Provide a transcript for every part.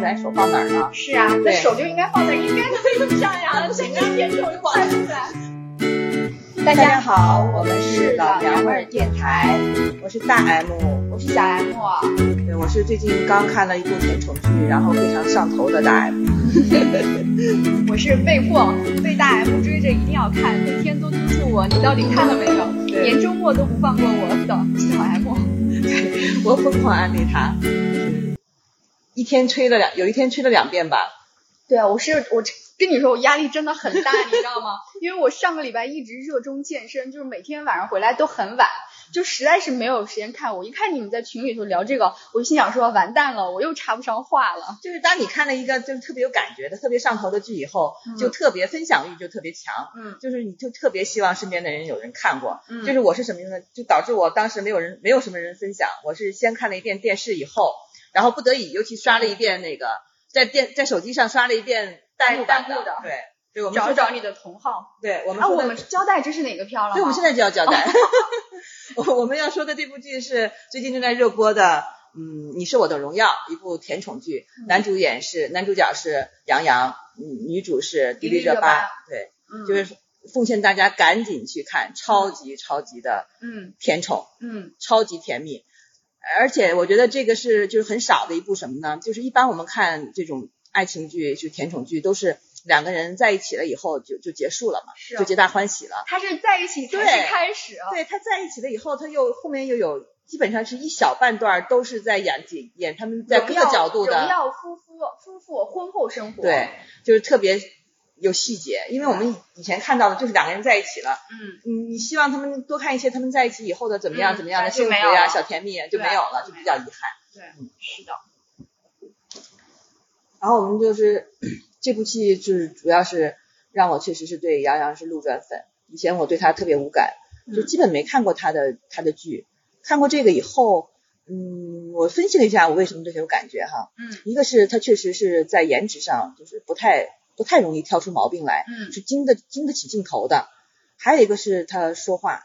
咱手放哪儿呢？是啊，那手就应该放在应该的位置上呀，谁让天手就放出来。大家好，我们是老娘们儿电台，我是大 M，我是小 M，对，我是最近刚看了一部甜宠剧，然后非常上头的大 M。我是被迫被大 M 追着一定要看，每天都督促我，你到底看了没有？连周末都不放过我的小 M。对，我疯狂安利他，一天吹了两，有一天吹了两遍吧。对啊，我是我跟你说，我压力真的很大，你知道吗？因为我上个礼拜一直热衷健身，就是每天晚上回来都很晚，就实在是没有时间看。我一看你们在群里头聊这个，我就心想说完蛋了，我又插不上话了。就是当你看了一个就是特别有感觉的、特别上头的剧以后，就特别分享欲就特别强。嗯，就是你就特别希望身边的人有人看过。嗯就是我是什么呢？就导致我当时没有人，没有什么人分享。我是先看了一遍电视以后，然后不得已尤其刷了一遍那个，在电在手机上刷了一遍弹幕版弹幕的对，对，我们说找找你的同号。啊，对我们说的我们交代这是哪个片了吗？对，我们现在就要交代。我我们要说的这部剧是最近正在热播的，嗯，《你是我的荣耀》，一部甜宠剧，嗯男主演是男主角是杨洋，嗯，女主是迪丽热迪丽热巴对，嗯，就是奉劝大家赶紧去看，超级超级的嗯甜宠，嗯超级甜蜜。而且我觉得这个是就是很少的一部什么呢？就是一般我们看这种爱情剧，就甜宠剧，都是两个人在一起了以后就就结束了嘛，是就皆大欢喜了。他是在一起才开始。啊对，他在一起了以后，他又后面又有基本上是一小半段都是在演演演他们在各个角度的，荣耀夫妇夫妇婚后生活。对，就是特别有细节。因为我们以以前看到的就是两个人在一起了，嗯，你你希望他们多看一些他们在一起以后的怎么样嗯怎么样的就幸福呀、小甜蜜呀就没有了，就比较遗憾。对嗯，是的。然后我们就是这部戏就是主要是让我确实是对杨洋是路转粉，以前我对他特别无感，就嗯基本没看过他的他的剧，看过这个以后，嗯，我分析了一下我为什么对他有感觉哈，嗯一个是他确实是在颜值上就是不太不太容易挑出毛病来，嗯。是经得经得起镜头的，还有一个是他说话，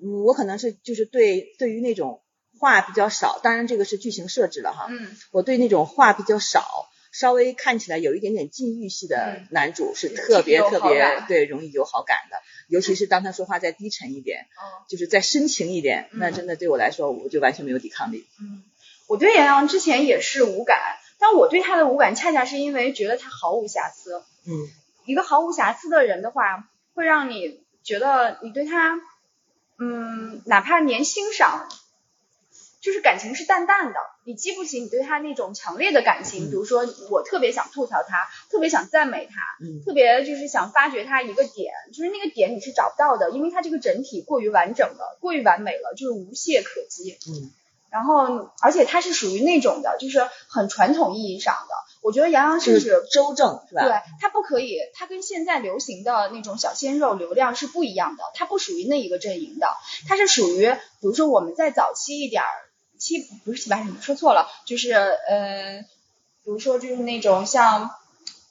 嗯，我可能是就是对对于那种话比较少，当然这个是剧情设置了哈，嗯。我对那种话比较少，稍微看起来有一点点禁欲系的嗯男主是特别特别对容易有好感的，尤其是当他说话再低沉一点，哦就是再深情一点，那嗯真的对我来说我就完全没有抵抗力。嗯，我对杨洋之前也是无感，但我对他的无感恰恰是因为觉得他毫无瑕疵。嗯一个毫无瑕疵的人的话，会让你觉得你对他，嗯，哪怕连欣赏，就是感情是淡淡的，你激不起你对他那种强烈的感情。嗯比如说，我特别想吐槽他，特别想赞美他，嗯特别就是想发掘他一个点，就是那个点你是找不到的，因为他这个整体过于完整了，过于完美了，就是无懈可击。嗯然后，而且它是属于那种的，就是很传统意义上的。我觉得杨洋甚就是周正是吧？对，它不可以，它跟现在流行的那种小鲜肉流量是不一样的，它不属于那一个阵营的，它是属于，比如说我们在早期一点儿，七不是七八十年，说错了，就是呃，比如说就是那种像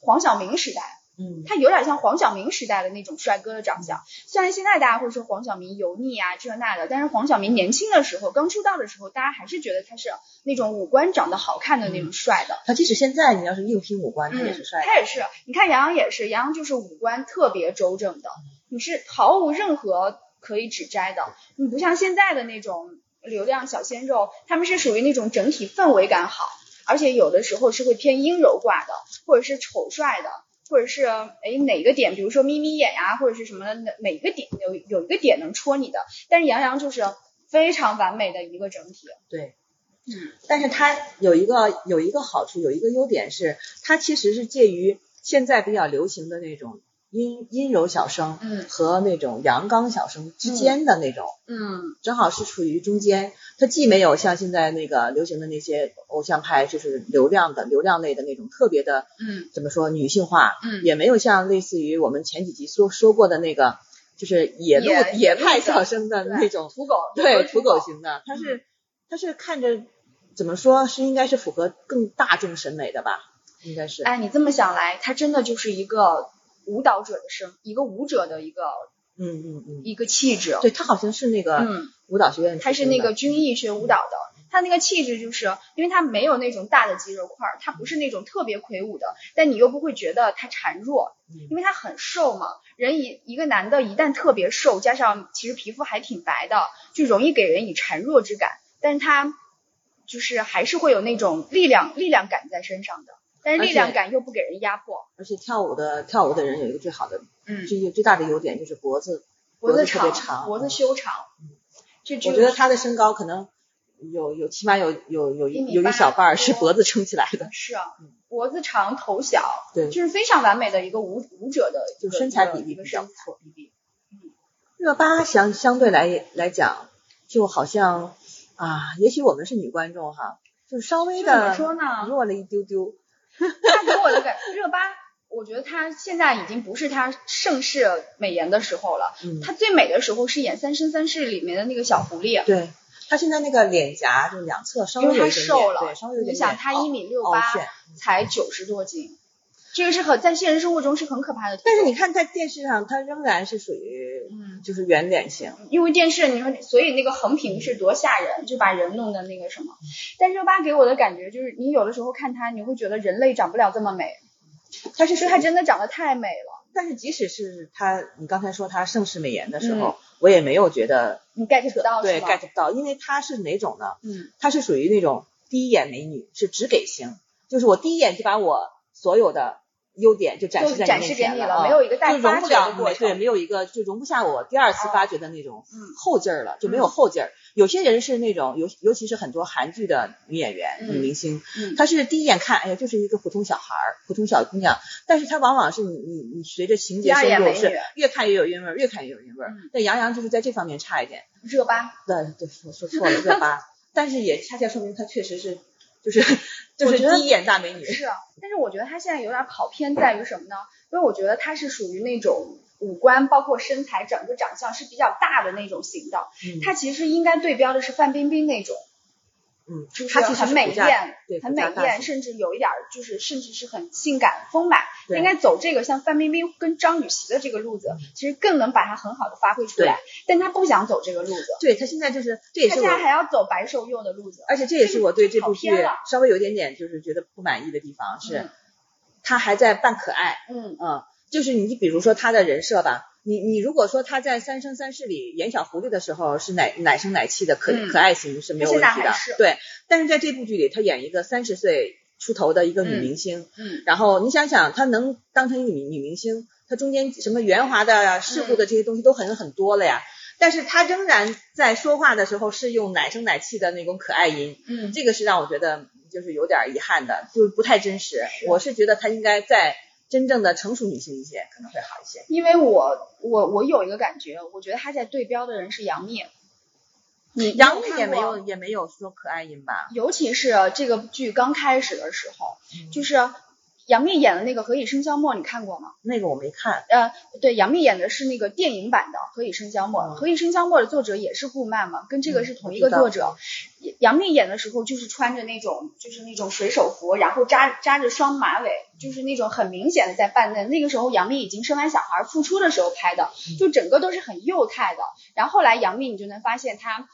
黄晓明时代，嗯他有点像黄晓明时代的那种帅哥的长相。虽然现在大家会说黄晓明油腻啊这那的，但是黄晓明年轻的时候，刚出道的时候，大家还是觉得他是那种五官长得好看的那种帅的。他即使现在你要是硬拼五官，他也是帅的。他也是，你看杨洋也是，杨洋就是五官特别周正的，你是毫无任何可以指摘的。你不像现在的那种流量小鲜肉，他们是属于那种整体氛围感好，而且有的时候是会偏阴柔挂的，或者是丑帅的。或者是哎哪个点，比如说眯眯眼呀、或者是什么哪哪个点有有一个点能戳你的，但是杨洋就是非常完美的一个整体。对，嗯但是他有一个有一个好处，有一个优点是，他其实是介于现在比较流行的那种阴阴柔小生嗯。和那种阳刚小生之间的那种，嗯。正好是处于中间。他既没有像现在那个流行的那些偶像派，就是流量的流量类的那种特别的嗯。怎么说女性化，嗯。也没有像类似于我们前几集说说过的那个，就是野路野野派小生的那种土狗对土土狗型的，他是他是看着怎么说是应该是符合更大众审美的吧，应该是。哎，你这么想来，他真的就是一个舞蹈者的声，一个舞者的一个嗯嗯嗯，一个气质。对他好像是那个嗯，舞蹈学院他是那个军艺学舞蹈的，他那个气质就是因为他没有那种大的肌肉块儿，他不是那种特别魁梧的，但你又不会觉得他孱弱，因为他很瘦嘛。人一一个男的，一旦特别瘦，加上其实皮肤还挺白的，就容易给人以孱弱之感。但是他就是还是会有那种力量力量感在身上的，但是力量感又不给人压迫。而且跳舞的跳舞的人有一个最好的，嗯，最最大的优点就是脖子脖子特别长，长，脖子修长。这我觉得他的身高可能有有起码有有有一有一小半儿是脖子撑起来的，是啊，脖子长头小，对，就是非常完美的一个舞舞者的就身材比例比较身材比例。热巴相相对来来讲，就好像啊，也许我们是女观众哈，就稍微就怎么的说呢？弱了一丢丢。他给我的感，热巴，我觉得她现在已经不是她盛世美颜的时候了。嗯，她最美的时候是演《三生三世》里面的那个小狐狸，对，她现在那个脸颊就两侧稍因为她微有一点瘦了对，稍微有一点你想她一米六凹八陷才九十多斤，这个是很在现实生活中是很可怕的。但是你看在电视上，它仍然是属于嗯，就是圆脸型。因为电视，你说，所以那个横屏是多吓人，就把人弄得那个什么。但热巴给我的感觉就是，你有的时候看她，你会觉得人类长不了这么美，她是说她真的长得太美了，但是即使是她，你刚才说她盛世美颜的时候，嗯我也没有觉得你 get 不到对 get 不到，因为她是哪种呢？嗯，她是属于那种第一眼美女，是只给型，就是我第一眼就把我所有的优点就展示在就展示面前给你了啊。没有一个待就容发不了掘的过程。对，没有一个就容不下我第二次发掘的那种嗯。后劲儿了，就没有后劲儿。有些人是那种，尤尤其是很多韩剧的女演员、嗯。女明星，嗯。她是第一眼看，哎呀，就是一个普通小孩儿、普通小姑娘，但是她往往是你你你随着情节深入是越看越有韵味儿，越看越有韵味儿嗯。但杨洋就是在这方面差一点。热巴，对对，我说错了，热巴，但是也恰恰说明她确实是，就是就是第一眼大美女。是啊，但是我觉得她现在有点跑偏在于什么呢？因为我觉得她是属于那种五官包括身材整个长相是比较大的那种型的，嗯她其实应该对标的是范冰冰那种。嗯，就是她其实很美艳对，很美艳，甚至有一点儿就是，甚至是很性感丰满。应该走这个像范冰冰跟张雨绮的这个路子，其实更能把它很好的发挥出来。但她不想走这个路子，对她现在就是，这也是她现在还要走白瘦幼的路子。而且这也是我对这部剧稍微有一点点就是觉得不满意的地方，是嗯她还在扮可爱，嗯嗯，就是你比如说她的人设吧，你你如果说他在《三生三世》里演小狐狸的时候是奶奶声奶气的可、嗯可爱型是没有问题的对，但是在这部剧里她演一个三十岁出头的一个女嗯明星，嗯然后你想想她能当成一个女女明星，她中间什么圆滑的呀、事故的这些东西都很很多了呀。但是她仍然在说话的时候是用奶声奶气的那种可爱音，嗯，这个是让我觉得就是有点遗憾的，就是不太真实。是我是觉得她应该再真正的成熟女性一些，可能会好一些。因为我我我有一个感觉，我觉得她在对标的人是杨幂。你杨幂也没有也没有说可爱音吧？尤其是这个剧刚开始的时候，嗯就是杨幂演的那个《何以笙箫默》，你看过吗？那个我没看。呃，对，杨幂演的是那个电影版的《何以笙箫默》，嗯何以笙箫默》的作者也是顾漫嘛，跟这个嗯是同一个作者。杨幂演的时候就是穿着那种就是那种水手服，然后扎扎着双马尾，就是那种很明显的在扮嫩。那个时候杨幂已经生完小孩复出的时候拍的，嗯就整个都是很幼态的。然后后来杨幂你就能发现她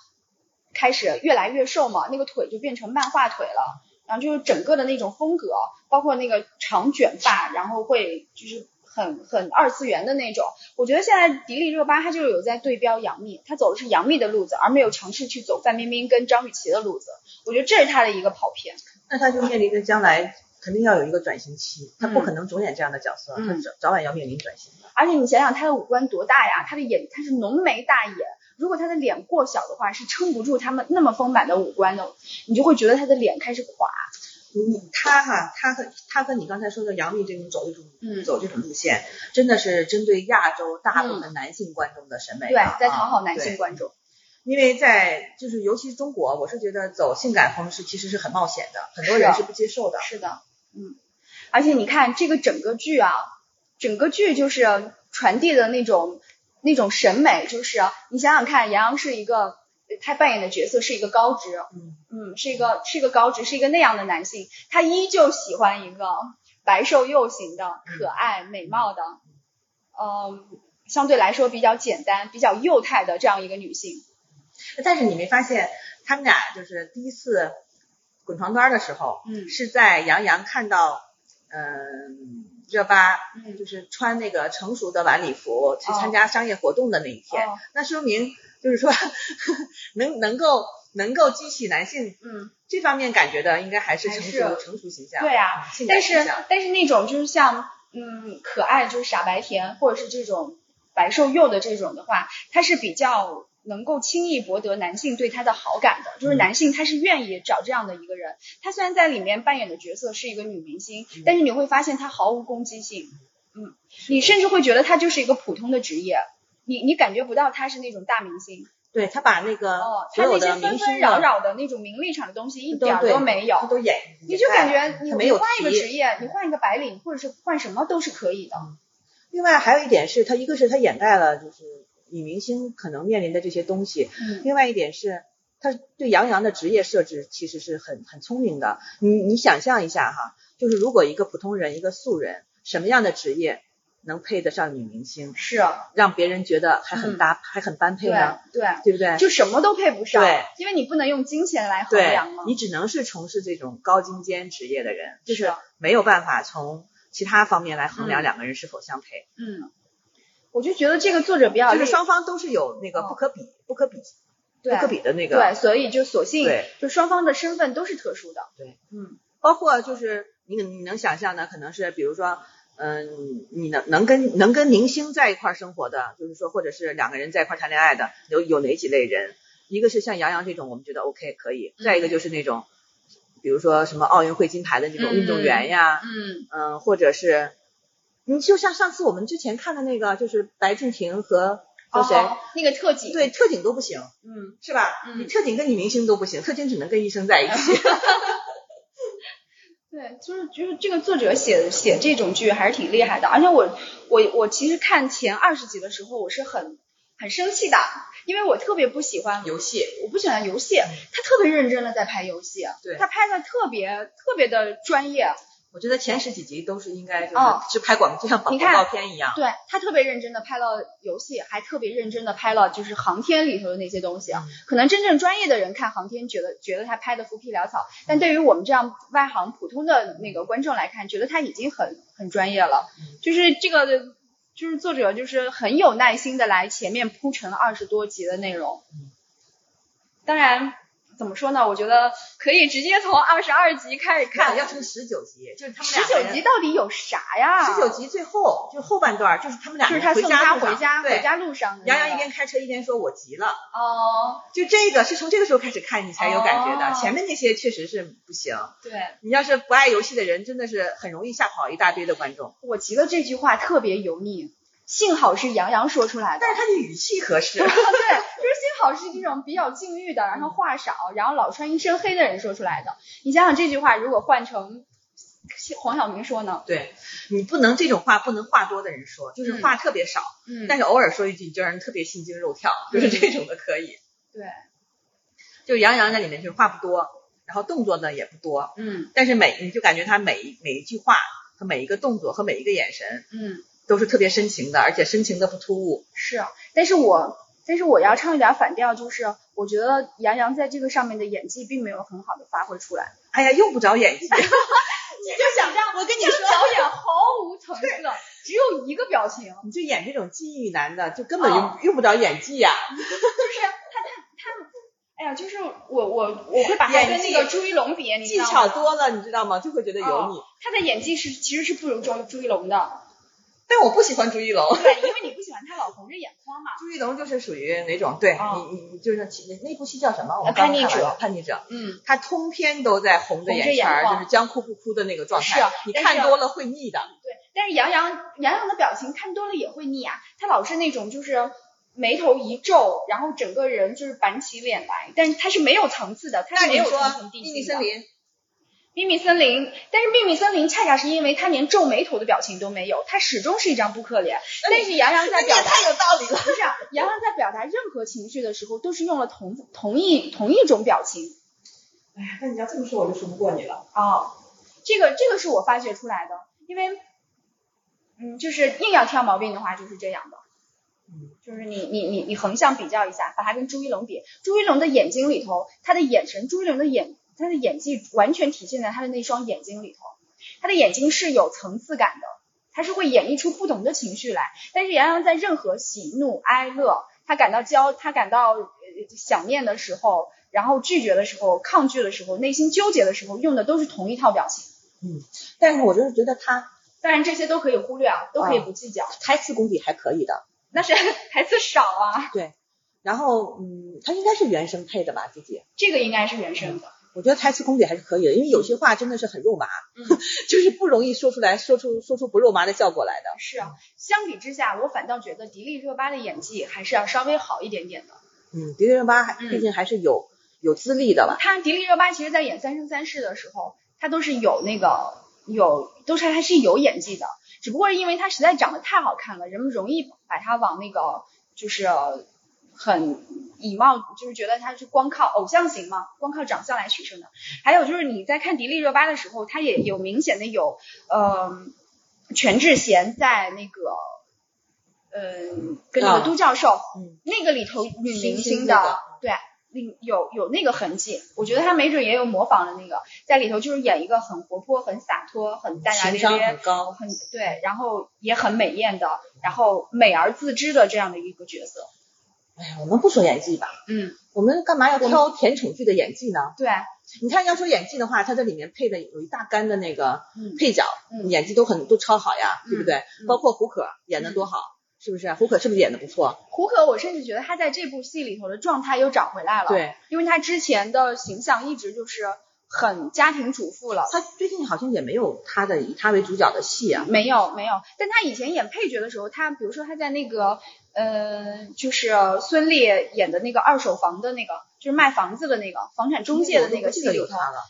开始越来越瘦嘛，那个腿就变成漫画腿了。然后就是整个的那种风格，包括那个长卷发，然后会就是很很二次元的那种。我觉得现在迪丽热巴她就有在对标杨幂，她走的是杨幂的路子，而没有尝试去走范冰冰跟张雨绮的路子。我觉得这是她的一个跑偏。那她就面临着将来肯定要有一个转型期，他不嗯可能总演这样的角色，嗯她早早晚要面临转型的。而且你想想他的五官多大呀，他的眼他是浓眉大眼，如果他的脸过小的话，是撑不住他们那么丰满的五官的，你就会觉得他的脸开始垮。你她哈，他和他和你刚才说的杨幂这种走这种嗯走这种路线，真的是针对亚洲大部分男性观众的审美的对啊，在讨好男性观众。因为在就是尤其是中国，我是觉得走性感风是其实是很冒险的，很多人是不接受的。是的，嗯，而且你看这个整个剧啊，整个剧就是传递的那种那种审美，就是你想想看，杨洋是一个他扮演的角色是一个高知，嗯嗯，是一个是一个高知，是一个那样的男性，他依旧喜欢一个白瘦幼型的、可爱美貌的，嗯，相对来说比较简单、比较幼态的这样一个女性。但是你没发现，他们俩就是第一次滚床单的时候，嗯。是在杨洋看到嗯热巴嗯。就是穿那个成熟的晚礼服去哦。参加商业活动的那一天，哦。那说明就是说 能能够能够激起男性嗯，这方面感觉的，应该还是成熟是成熟形象，对啊，性感但是。但是那种就是像嗯可爱就是傻白甜或者是这种白瘦幼的这种的话，它是比较能够轻易博得男性对她的好感的，就是嗯男性他是愿意找这样的一个人。他虽然在里面扮演的角色是一个女明星，嗯。但是你会发现他毫无攻击性，嗯，你甚至会觉得他就是一个普通的职业。你你感觉不到他是那种大明星。对他把那个他那些的纷纷扰扰的那种名利场的东西一点儿都没有。他，都演，你就感觉你没换一个职业，你换一个白领，或者是换什么都是可以的。另外还有一点是，他一个是他掩盖了就是女明星可能面临的这些东西，嗯另外一点是，他对杨洋的职业设置其实是很很聪明的。你你想象一下哈，就是如果一个普通人，一个素人，什么样的职业能配得上女明星，是，啊让别人觉得还很搭，还很般配对呢？对，对不对？就什么都配不上，对，因为你不能用金钱来衡量嘛。你只能是从事这种高精尖职业的人，就是是没有办法从其他方面来衡量嗯两个人是否相配。嗯，我就觉得这个作者比较就是双方都是有那个哦不可比、不可比、对不可比的那个。对，所以就索性对就双方的身份都是特殊的。对，嗯包括就是你你能想象的，可能是比如说，嗯、你能能跟能跟明星在一块儿生活的，就是说，或者是两个人在一块儿谈恋爱的，有有哪几类人？一个是像杨洋这种，我们觉得 OK 可以；再一个就是那种，比如说什么奥运会金牌的那种运动员呀，嗯嗯、或者是，你就像上次我们之前看的那个，就是白敬亭和和谁？哦那个特警，对，特警都不行，嗯，是吧？嗯你特警跟女明星都不行，特警只能跟医生在一起。对，就是就是这个作者写写这种剧还是挺厉害的，而且我我我其实看前二十集的时候，我是很很生气的，因为我特别不喜欢游戏，我不喜欢游戏，他特别认真的在拍游戏，对他拍的特别特别的专业，我觉得前十几集都是应该就是就拍广就像广告片一样。对他特别认真的拍了游戏，还特别认真的拍了就是航天里头的那些东西。嗯可能真正专业的人看航天，觉得觉得他拍的浮皮潦草，但对于我们这样外行普通的那个观众来看，觉得他已经很很专业了。嗯就是这个就是作者就是很有耐心的来前面铺陈了二十多集的内容。嗯当然。怎么说呢？我觉得可以直接从二十二集开始看。要从十九集，就是他们俩十九集到底有啥呀？十九集最后就后半段，就是他们俩就是他回送他家回家对回家路上杨个。洋一边开车一边说：“我急了。哦，”就这个是从这个时候开始看你才有感觉的，哦前面那些确实是不行。对，你要是不爱游戏的人，真的是很容易吓跑一大堆的观众。我急了这句话特别油腻，幸好是杨洋说出来的。但是他的语气合适。对，就是幸好是这种比较禁欲的，然后话少，然后老穿一身黑的人说出来的。你想想这句话，如果换成黄晓明说呢？对你不能这种话不能话多的人说，就是话特别少，嗯，但是偶尔说一句就让人特别心惊肉跳，就是这种的可以。对，就是杨洋在里面就是话不多，然后动作呢也不多，嗯但是每你就感觉他每一每一句话和每一个动作和每一个眼神嗯，都是特别深情的，而且深情的不突兀。是，但是我但是我要唱一点反调，就是我觉得杨洋在这个上面的演技并没有很好的发挥出来。哎呀，用不着演技，你就想这样，我跟你说，这个表演毫无层次，只有一个表情，你就演这种记忆男的，就根本用、哦用不着演技呀、就是他他他，哎呀，就是我我我会把他跟那个朱一龙比，你技知道吗？巧多了，你知道吗？就会觉得油腻。哦他的演技是其实是不如朱朱一龙的，但我不喜欢朱一龙，对，因为你不喜欢他老红着眼眶嘛。朱一龙就是属于哪种？对、哦你你你就是那那部戏叫什么？我呃们刚叛逆者叛逆者。嗯，他通篇都在红着眼圈就是将哭不哭的那个状态。是啊你看多了会腻的。对。但是杨洋杨洋的表情看多了也会腻啊，他老是那种就是。眉头一皱，然后整个人就是板起脸来，但是他是没有层次的，他是没有那你说层层递秘密。森林，秘密森林，但是秘密森林恰恰是因为他连皱眉头的表情都没有，他始终是一张扑克脸。但是杨洋在表达，太有道理了。不是啊杨洋在表达任何情绪的时候，都是用了同同一同一种表情。哎呀，那你要这么说，我就说不过你了。哦，这个这个是我发掘出来的，因为，嗯，就是硬要挑毛病的话，就是这样的。嗯，就是你你你你横向比较一下，把他跟朱一龙比，朱一龙的眼睛里头，他的眼神，朱一龙的眼，他的演技完全体现在他的那双眼睛里头，他的眼睛是有层次感的，他是会演绎出不同的情绪来。但是杨洋在任何喜怒哀乐，他感到焦，他感到呃想念的时候，然后拒绝的时候，抗拒的时候，内心纠结的时候，用的都是同一套表情。嗯但是我就是觉得他当然这些都可以忽略啊，都可以不计较，台词功底还可以的，那是台词少啊，对。然后嗯，他应该是原声配的吧，自己。这个应该是原声的。我觉得台词功底还是可以的，因为有些话真的是很肉麻，嗯 就是不容易说出来，说出说出不肉麻的效果来的。是啊，相比之下，我反倒觉得迪丽热巴的演技还是要稍微好一点点的。嗯，迪丽热巴毕竟还是有有资历的吧。她迪丽热巴其实在演《三生三世》的时候，她都是有那个有都是还是有演技的，只不过是因为她实在长得太好看了，人们容易把她往那个就是很以貌，就是觉得他是光靠偶像型嘛，光靠长相来取胜的。还有就是你在看迪丽热巴的时候，她也有明显的有呃全智贤在那个。嗯，跟那啊个都教授，嗯，那个里头女明星星的，对，另有有那个痕迹，我觉得她没准也有模仿的那个，在里头就是演一个很活泼、很洒脱、很大大情商咧咧很、高。很对，然后也很美艳的，然后美而自知的这样的一个角色。哎呀，我们不说演技吧，嗯，我们干嘛要挑甜宠剧的演技呢？对，你看，要说演技的话，他在里面配的有一大干的那个嗯配角，嗯演技都很都超好呀，对不对？嗯包括胡可演的多好，是不是？胡可是不是演的不错？胡可，我甚至觉得他在这部戏里头的状态又找回来了。，对，因为他之前的形象一直就是很家庭主妇了。他最近好像也没有他的以他为主角的戏啊。没有没有，但她以前演配角的时候，她比如说她在那个呃，就是孙俪演的那个二手房的那个，就是卖房子的那个房产中介的那个戏里头。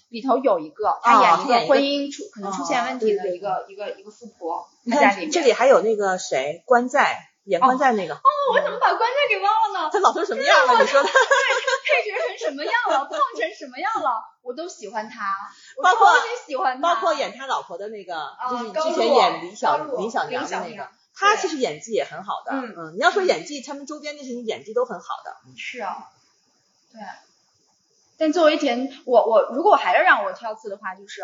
里头有一个啊她演一个个婚姻出可能出现问题的一个一个一个富婆，你她在里面。看这里还有那个谁，关在演关在那个，哦，我怎么把关在给忘了呢？他老成什么样了？你说他？配角成什么样了，胖成什么样了，我都喜欢他，包括超级喜欢他，包括演他老婆的那个，就是高之前演李小李小娘的那个，他其实演技也很好的。嗯嗯，你要说演技，他们周边那些人演技都很好的。是啊，对。但作为甜，我我如果还是让我挑刺的话，就是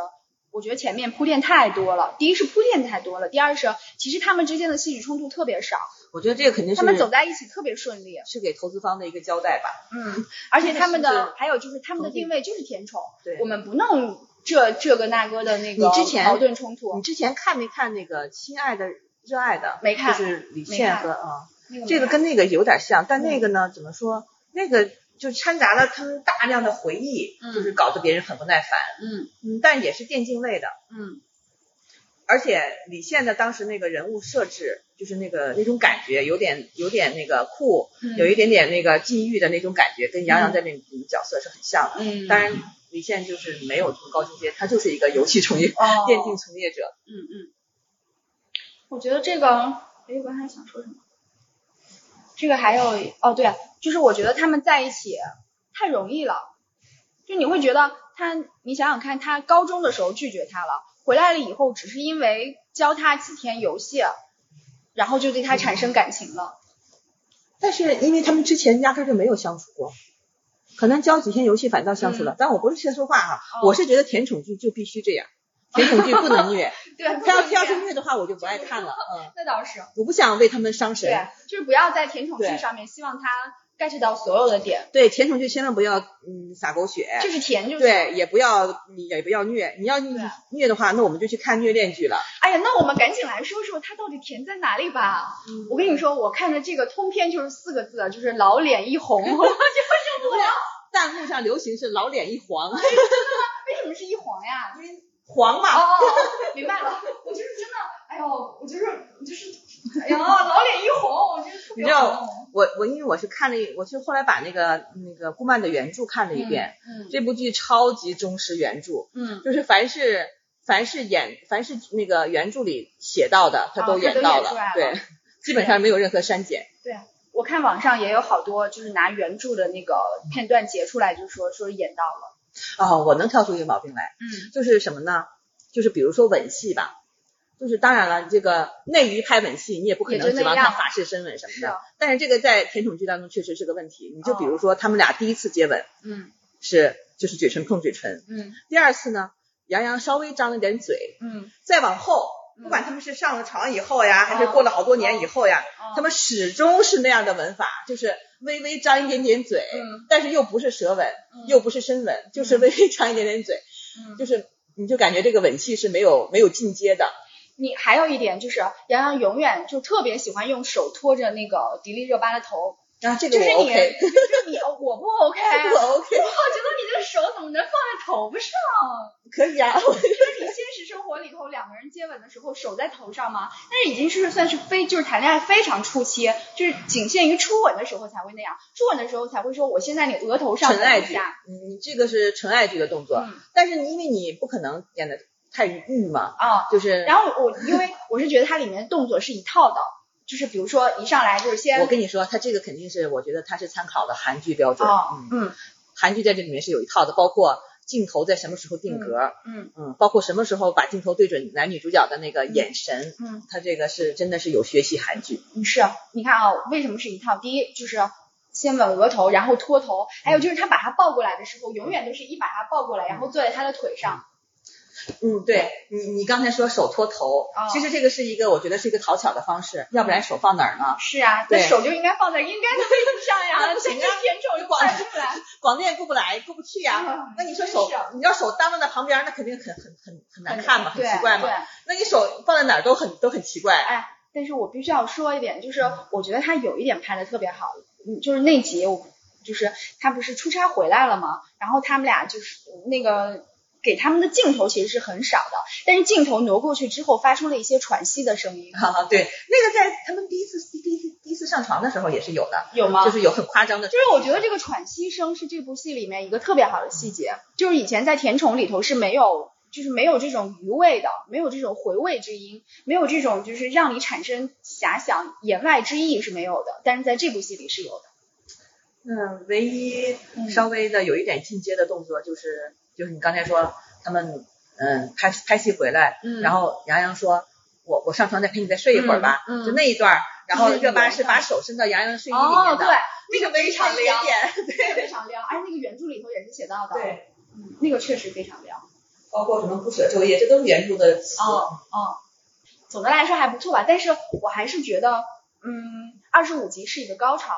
我觉得前面铺垫太多了。第一是铺垫太多了，第二是其实他们之间的戏剧冲突特别少，我觉得这个肯定是他们走在一起特别顺利。是给投资方的一个交代吧。嗯，而且他们的还有就是他们的定位就是甜宠，对我们不弄这这个那个的那个矛盾冲突你，之前看没看那个《亲爱的热爱的》？没看就是李现和啊，那个这个跟那个有点像，但嗯那个呢，怎么说？那个就掺杂了他们大量的回忆，嗯就是搞得别人很不耐烦。嗯嗯，但也是电竞类的，嗯而且李现的当时那个人物设置，就是那个那种感觉，有点有点那个酷，嗯有一点点那个禁欲的那种感觉，跟杨洋在那里角色是很像的。嗯，当然，李现就是没有什么高境界，他就是一个游戏从业、哦电竞从业者。嗯嗯，我觉得这个，哎，我刚才想说什么？这个还有哦，对，就是我觉得他们在一起太容易了，就你会觉得他，你想想看，他高中的时候拒绝他了，回来了以后只是因为教他几天游戏，然后就对他产生感情了。但是因为他们之前压根儿就没有相处过，可能教几天游戏反倒相处了。但我不是先说话哈、我是觉得甜宠剧就必须这样，甜宠剧不能虐，对，他要他要是虐的话，我就不爱看了。嗯，那倒是，我不想为他们伤神。对，就是不要在甜宠剧上面希望他 get 到所有的点，对甜宠剧千万不要嗯撒狗血，就是甜就是。对，也不要你也不要虐，你要虐的话，那我们就去看虐恋剧了。哎呀，那我们赶紧来说说它到底甜在哪里吧。嗯我跟你说，我看的这个通篇就是四个字，就是老脸一红。我就受不了。弹幕上流行是老脸一黄，为什么是一黄呀？因为黄嘛。哦，明白了。我就是真的，哎呦，我就是我就是，哎呀，老脸一红，我觉得特别你知道红。我我因为我是看了一，我是后来把那个那个顾漫的原著看了一遍，嗯这部剧超级忠实原著，嗯，就是凡是凡是演凡是那个原著里写到的，他啊都演到了对，基本上没有任何删减。对。我看网上也有好多，就是拿原著的那个片段截出来，就说说演到了。哦，我能挑出一个毛病来，嗯就是什么呢？就是比如说吻戏吧，就是当然了，这个内娱拍吻戏，你也不可能指望他法式深吻什么是的。但是这个在甜宠剧当中确实是个问题。你就比如说他们俩第一次接吻嗯是就是嘴唇碰嘴唇，嗯第二次呢，杨洋稍微张了点嘴，嗯，再往后，嗯不管他们是上了床以后呀，还是哦过了好多年以后呀，哦他们始终是那样的吻法，就是微微张一点点嘴，嗯但是又不是舌吻，嗯又不是深吻，就是微微张一点点嘴，嗯，就是你就感觉这个吻戏是没有没有进阶的。你还有一点就是杨洋永远就特别喜欢用手托着那个迪丽热巴的头，啊，这个就是我你，OK，就是你，哦我不 OK，我 OK，我觉得你的手怎么能放在头上？可以啊。就是你现实生活里头两个人接吻的时候手在头上吗？但是已经是算是非就是谈恋爱非常初期，就是仅限于初吻的时候才会那样，初吻的时候才会说我先在你额头上纯爱剧你这个是纯爱剧的动作，嗯但是你因为你不可能演的太御嘛，啊。就是然后我因为我是觉得它里面动作是一套的，就是比如说一上来就是先我跟你说，他这个肯定是，我觉得他是参考的韩剧标准，哦嗯，嗯韩剧在这里面是有一套的，包括镜头在什么时候定格，嗯嗯，包括什么时候把镜头对准男女主角的那个眼神，嗯他这个是真的是有学习韩剧，嗯是，你看啊，为什么是一套？第一就是。先吻额头，然后托头，还有就是他把他抱过来的时候，永远都是一把他抱过来，然后坐在他的腿上。嗯，对你你刚才说手托头，哦其实这个是一个我觉得是一个讨巧的方式，要不然手放哪儿呢？是啊，那手就应该放在应该的位置上呀，那不行啊这个甜宠就看出来。广电过不来，过不去呀、嗯那你说手，你要手当在那旁边，那肯定很很很很难看嘛，很奇怪嘛。那你手放在哪儿都很都很奇怪。哎，但是我必须要说一点，就是我觉得他有一点拍的特别好，嗯，就是那集我就是他不是出差回来了吗？然后他们俩就是那个。给他们的镜头其实是很少的，但是镜头挪过去之后，发出了一些喘息的声音，啊，对，那个在他们第一次第一次第一次上床的时候也是有的，有吗？就是有很夸张的。就是我觉得这个喘息声是这部戏里面一个特别好的细节，就是以前在甜宠里头是没有，就是没有这种余味的，没有这种回味之音，没有这种就是让你产生遐想、言外之意是没有的，但是在这部戏里是有的。嗯，唯一嗯稍微的有一点进阶的动作就是，就是你刚才说他们嗯拍拍戏回来，嗯然后杨洋说。我我上床再陪你再睡一会儿吧，嗯嗯就那一段儿，然后热巴是把手伸到杨洋的睡衣里哦，面的，对，那个非常亮对，非常亮，而且那个原著里头也是写到的，，对，嗯，那个确实非常亮。包括什么不舍昼夜，这都是原著的词。哦哦，总的来说还不错吧，但是我还是觉得，嗯，二十五集是一个高潮，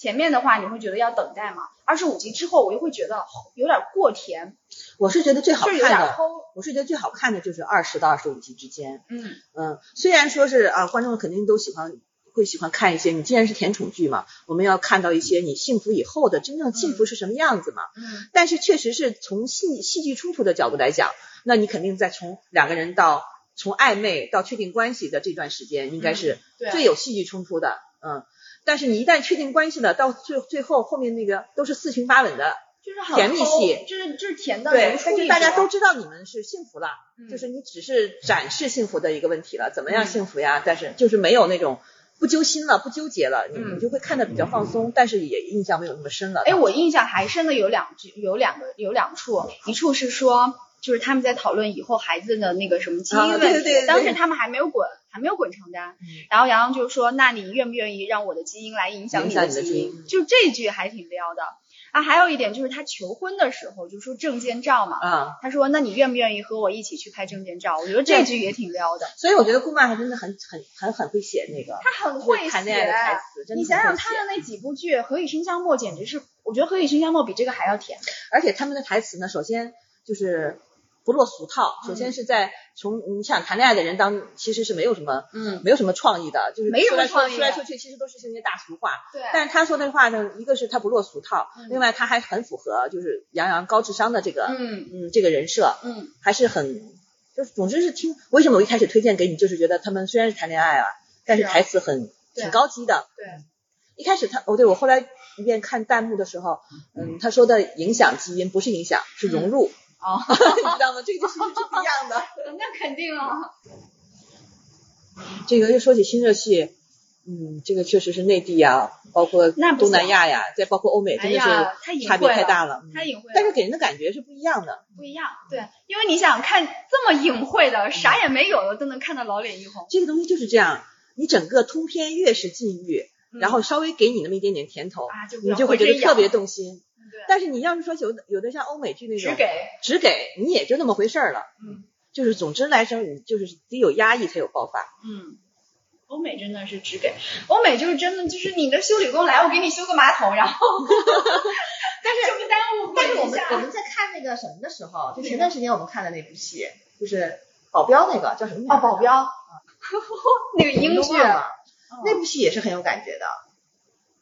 前面的话你会觉得要等待嘛，二十五集之后我又会觉得有点过甜，我是觉得最好看的，我是觉得最好看的就是二十到二十五集之间。嗯嗯，虽然说是啊，观众肯定都喜欢会喜欢看一些，你既然是甜宠剧嘛，我们要看到一些你幸福以后的真正幸福是什么样子嘛。嗯但是确实是从戏戏剧冲突的角度来讲，那你肯定在从两个人到从暧昧到确定关系的这段时间，应该是最有戏剧冲突的。嗯，但是你一旦确定关系了，到最最后后面那个都是四平八稳的，就是很甜蜜齁戏就是就是甜的对能，出一但是大家都知道你们是幸福了。嗯就是你只是展示幸福的一个问题了，怎么样嗯幸福呀？但是就是没有那种不揪心了，不纠结了，你嗯你就会看得比较放松，但是也印象没有那么深了。哎，我印象还深的有两句，有两个有两处，一处是说，就是他们在讨论以后孩子的那个什么基因啊问题，对对对对当时他们还没有滚，还没有滚成单，嗯然后杨洋就说，那你愿不愿意让我的基因来影响你的基因基因？就这句还挺撩的啊。还有一点就是他求婚的时候就说证件照嘛，啊、他说，那你愿不愿意和我一起去拍证件照？我觉得这句也挺撩的，所以我觉得顾漫还真的很很很很会写那个他很会谈恋爱的台写。词，真的你想想他的那几部剧，《何以笙箫默》简直是，我觉得《何以笙箫默》比这个还要甜。而且他们的台词呢，首先就是不落俗套，首先是在从你想谈恋爱的人当其实是没有什么嗯，没有什么创意的，就是没什么创意说来说去其实都是些大俗话。对，但是他说那话呢，一个是他不落俗套，嗯。另外他还很符合就是杨洋高智商的这个嗯。嗯这个人设，嗯。还是很就是总之是听为什么我一开始推荐给你，就是觉得他们虽然是谈恋爱啊，但是台词很对挺高级的。对，一开始他哦对我后来一遍看弹幕的时候，嗯，他说的影响基因不是影响，是融入，哦，你知道吗？这个就是是不一样的。那肯定啊。这个又说起新热系，嗯，这个确实是内地呀，包括那东南亚呀，再包括欧美，哎真的是差别太大了。嗯太隐晦了。但是给人的感觉是不一样的。不一样，对，因为你想看这么隐晦的，啥也没有的，都能看到老脸一红。这个东西就是这样，你整个通篇越是禁欲，嗯然后稍微给你那么一点点甜头，啊，就你就会觉得特别动心。对，但是你要是说有的有的像欧美剧那种，只给，只给你也就那么回事儿了。嗯就是总之来说，你就是得有压抑才有爆发。嗯。欧美真的是只给，欧美就是真的就是你的修理工来，我给你修个马桶，然后 但是就不耽误。但是我们我们在看那个什么的时候，就前段时间我们看的那部戏，就是保镖那个叫什么名字？哦，保镖，那个英剧，那部戏也是很有感觉的，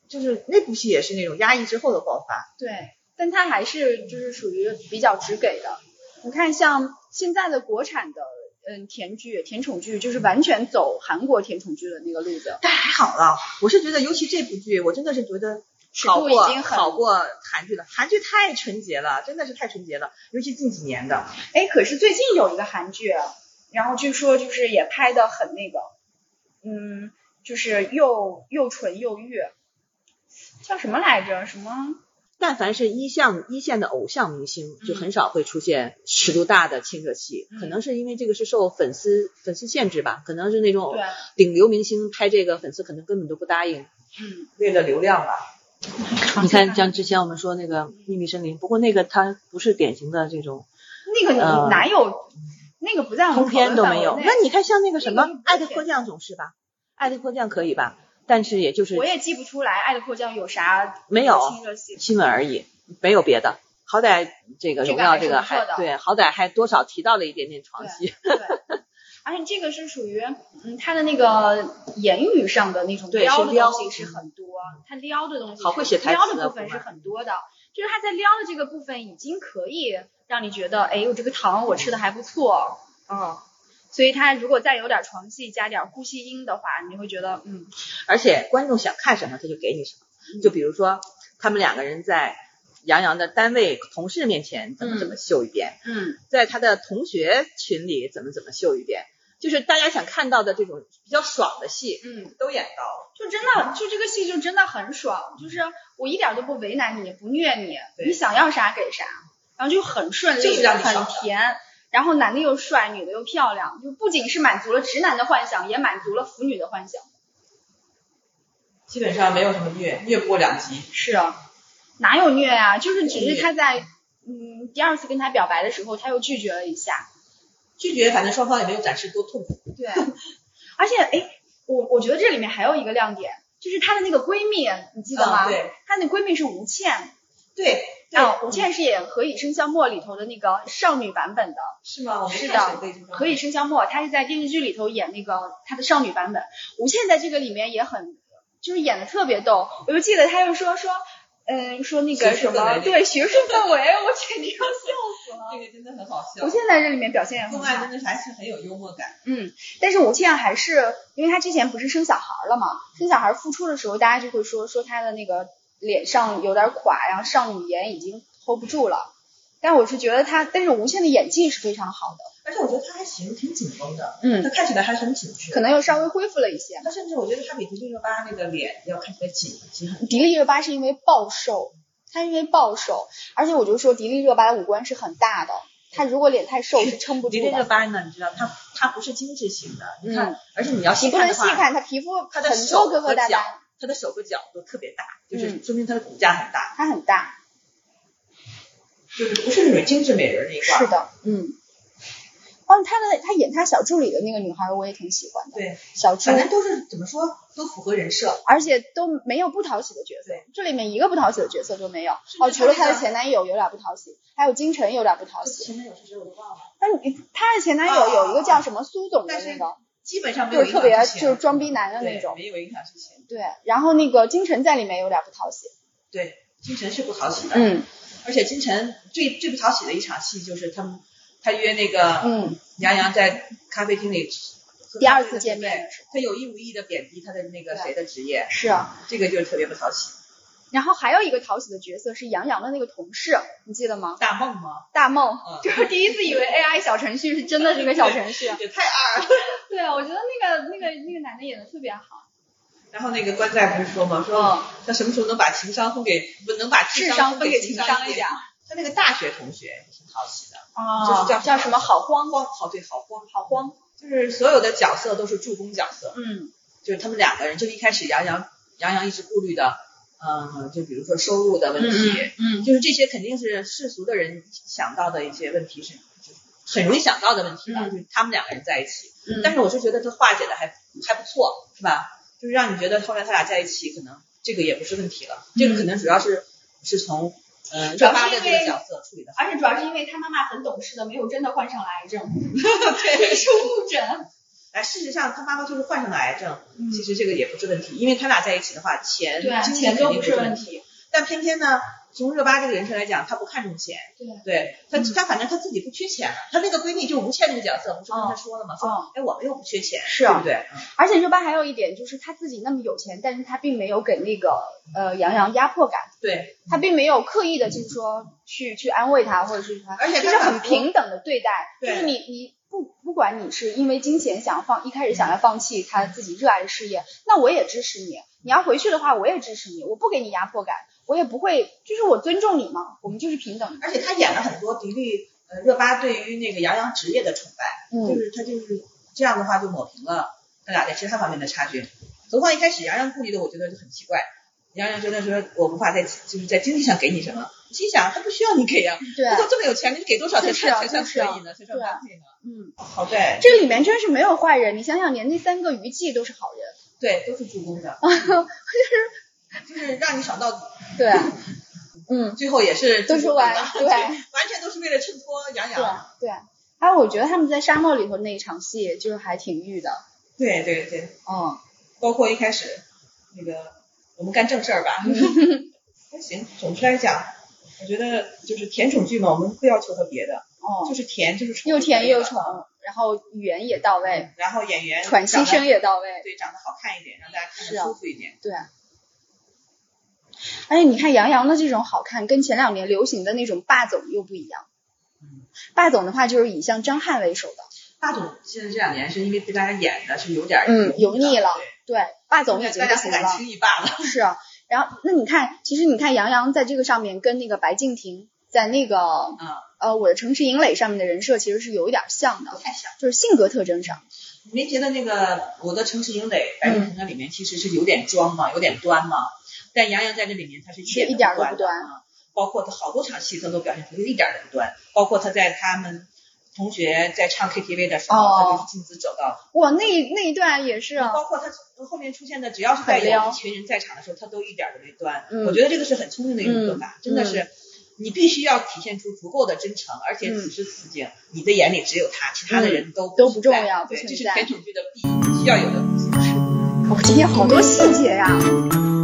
就是那部戏也是那种压抑之后的爆发。对，但它还是就是属于比较直给的。你看，像现在的国产的嗯甜剧、甜宠剧，就是完全走韩国甜宠剧的那个路子。但还好了，我是觉得，尤其这部剧，我真的是觉得尺好过度已经好过韩剧了。韩剧太纯洁了，真的是太纯洁了，尤其近几年的。哎，可是最近有一个韩剧，然后据说就是也拍的很那个，嗯，就是又又纯又欲，叫什么来着？什么？但凡是一项一线的偶像明星，就很少会出现尺度大的亲热戏，嗯可能是因为这个是受粉丝粉丝限制吧，可能是那种对，顶流明星拍这个，粉丝可能根本都不答应，嗯，为了流量吧。你你看，像之前我们说那个《秘密森林》，不过那个它不是典型的这种那个哪有？那个不在我们通篇都没有。那你看像那个什么那个《爱的迫降》总是吧，《爱的迫降》可以吧？但是也就是我也记不出来《爱的迫降》有啥没有亲吻而已，没有别的。好歹这个荣耀这个还对，好歹还多少提到了一点点床戏。对，而且这个是属于，嗯，他的那个言语上的那种对撩的东西是很多，他撩的东西好会写台词撩啊的部分是很多的，就是他在撩的这个部分已经可以让你觉得，哎，我这个糖我吃的还不错，嗯，所以他如果再有点床戏，加点呼吸音的话，你会觉得，嗯，而且观众想看什么，他就给你什么。就比如说他们两个人在杨洋的单位同事面前怎么怎么秀一遍，嗯，在他的同学群里怎么怎么秀一遍，就是大家想看到的这种比较爽的戏，嗯，都演到了。就真的就这个戏就真的很爽，就是我一点都不为难你，不虐你，你想要啥给啥，然后就很顺利，就是让你很甜，然后男的又帅，女的又漂亮，就不仅是满足了直男的幻想，也满足了腐女的幻想。基本上没有什么虐，虐不过两集。是啊，哪有虐啊、就是只是他在嗯第二次跟他表白的时候，他又拒绝了一下。拒绝，反正双方也没有展示多痛苦。对，而且哎，我我觉得这里面还有一个亮点，就是她的那个闺蜜，你记得吗？嗯对，她那闺蜜是吴倩。对，啊，吴倩是演《何以笙箫默》里头的那个少女版本的，是吗？我是的《何以笙箫默》，她是在电视剧里头演那个她的少女版本。吴倩在这个里面也很，就是演的特别逗。我就记得她又说说，嗯，说那个什么，对学术氛围，我简直要笑死了。这个真的很好笑吴倩在这里面表现也很好真，的是还是很有幽默感。嗯，但是吴倩还是，因为她之前不是生小孩了嘛，生小孩复出的时候，大家就会说说她的那个脸上有点垮，然后上语言已经 hold 不住了。但我是觉得他，但是吴倩的演技是非常好的，而且我觉得他还行，挺紧绷的，嗯他看起来还很紧致。可能又稍微恢复了一些。他甚至我觉得他比迪丽热巴那个脸要看起来紧紧很。迪丽热巴是因为暴瘦，她因为暴瘦，而且我就说迪丽热巴的五官是很大的，她如果脸太瘦是撑不住的迪丽热。巴呢，你知道她她不是精致型的，你看，嗯而且你要你不能细看的话，细看，她皮肤她很手多疙疙瘩瘩和脚，，她的手和脚都特别大，就是嗯说明她的骨架很大，她很大。就是不是那种精致美人那一挂。是的，嗯。哦，她的她演她小助理的那个女孩，我也挺喜欢的。对，小助理反，正都是怎么说都符合人设。而且都没有不讨喜的角色，这里面一个不讨喜的角色都没有。哦，除了她的前男友有点不讨喜，还有金晨有点不讨喜。前男友是谁我都忘了，但你她的前男友有一个叫什么苏总的那个，基本上没有就是特别就是装逼男的那对种。没有影响之前。对，然后那个金晨在里面有点不讨喜。对，金晨是不讨喜的，嗯而且金晨最最不讨喜的一场戏就是他们他约那个嗯，杨洋在咖啡厅里喝第二次咖啡的时候见面他有意无意的贬低他的那个谁的职业，是啊。这个就是特别不讨喜。然后还有一个讨喜的角色是杨洋的那个同事，你记得吗？大梦吗？大梦，嗯就是第一次以为 AI 小程序是真的是个小程序。也太二了。对啊，我觉得那个那个那个男的演的特别好。然后那个关在不是说吗？说他什么时候能把情商分给不能把智商分给情商一点？他那个大学同学挺讨喜的，啊，就是叫叫什么好慌慌，好对好慌好慌，就是所有的角色都是助攻角色，嗯，就是他们两个人，就一开始杨洋杨洋一直顾虑的，嗯，就比如说收入的问题，嗯，就是这些肯定是世俗的人想到的一些问题是，很容易想到的问题了，就是他们两个人在一起，但是我是觉得他化解的还还不错，是吧？就是让你觉得后来他俩在一起，可能这个也不是问题了，这个可能主要是是从。呃，热巴的这个角色处理的，而且主要是因为他妈妈很懂事的，没有真的患上了癌症，对，是误诊。哎，事实上他妈妈就是患上了癌症，其实这个也不是问题，因为他俩在一起的话，钱对钱都不是问题。但偏偏呢，从热巴这个人设来讲，他不看重钱，对，对他他反正他自己不缺钱了，他那个闺蜜就吴倩这个角色，不是跟他说了吗？说哎我们又不缺钱，是对不对？而且热巴还有一点就是他自己那么有钱，但是他并没有给那个呃杨洋压迫感，对。他并没有刻意的就是说去去安慰他或者是他，而且就是很平等的对待，对，就是你你不不管你是因为金钱想要放一开始想要放弃他自己热爱的事业，那我也支持你，你要回去的话我也支持你，我不给你压迫感。我也不会，就是我尊重你嘛，我们就是平等。而且他演了很多迪丽呃热巴对于那个杨洋职业的崇拜，就是他就是这样的话就抹平了他俩在其他方面的差距。何况一开始杨洋顾虑的，我觉得就很奇怪。杨洋觉得说我无法在就是在经济上给你什么，心想他不需要你给呀，对，他都这么有钱了，你给多少才才算可以呢？才算完美呢？嗯，好在这个里面真是没有坏人，你想想，连那三个娱记都是好人，对，都是助攻的，就是就是让你爽到底。对，嗯，最后也是都是完，对，完全都是为了衬托杨洋。对，对。还有我觉得他们在沙漠里头那一场戏，就是还挺御的。对对对，嗯，包括一开始那个我们干正事儿吧，还行。总之来讲，我觉得就是甜宠剧嘛，我们不要求它别的，哦，就是甜就是宠，又甜又宠，然后语言也到位，然后演员喘息声也到位，对，长得好看一点，让大家看着舒服一点，对。而且你看杨洋的这种好看，跟前两年流行的那种霸总又不一样。嗯，霸总的话就是以像张翰为首的。霸总现在这两年是因为被大家演的是有点嗯油腻了，对，霸总已经不行了。轻易霸了。是啊，然后那你看，其实你看杨洋在这个上面跟那个白敬亭在那个呃我的城市营垒上面的人设其实是有一点像的，不太像，就是性格特征上。你没觉得那个我的城市营垒白敬亭那里面其实是有点装嘛，有点端嘛？但杨洋在这里面他是一点都不端啊，包括他好多场戏他都表现出一点都不端，包括他在他们同学在唱 KTV 的时候，他就是径直走到，哇，那那一段也是，包括他后面出现的，只要是在有一群人在场的时候，他都一点都没端。嗯，我觉得这个是很聪明的一种做法，真的是，你必须要体现出足够的真诚，而且此时此景你的眼里只有他，其他的人都都不重要，对，这是甜宠剧的必须要有的东西。哦，今天好多细节呀。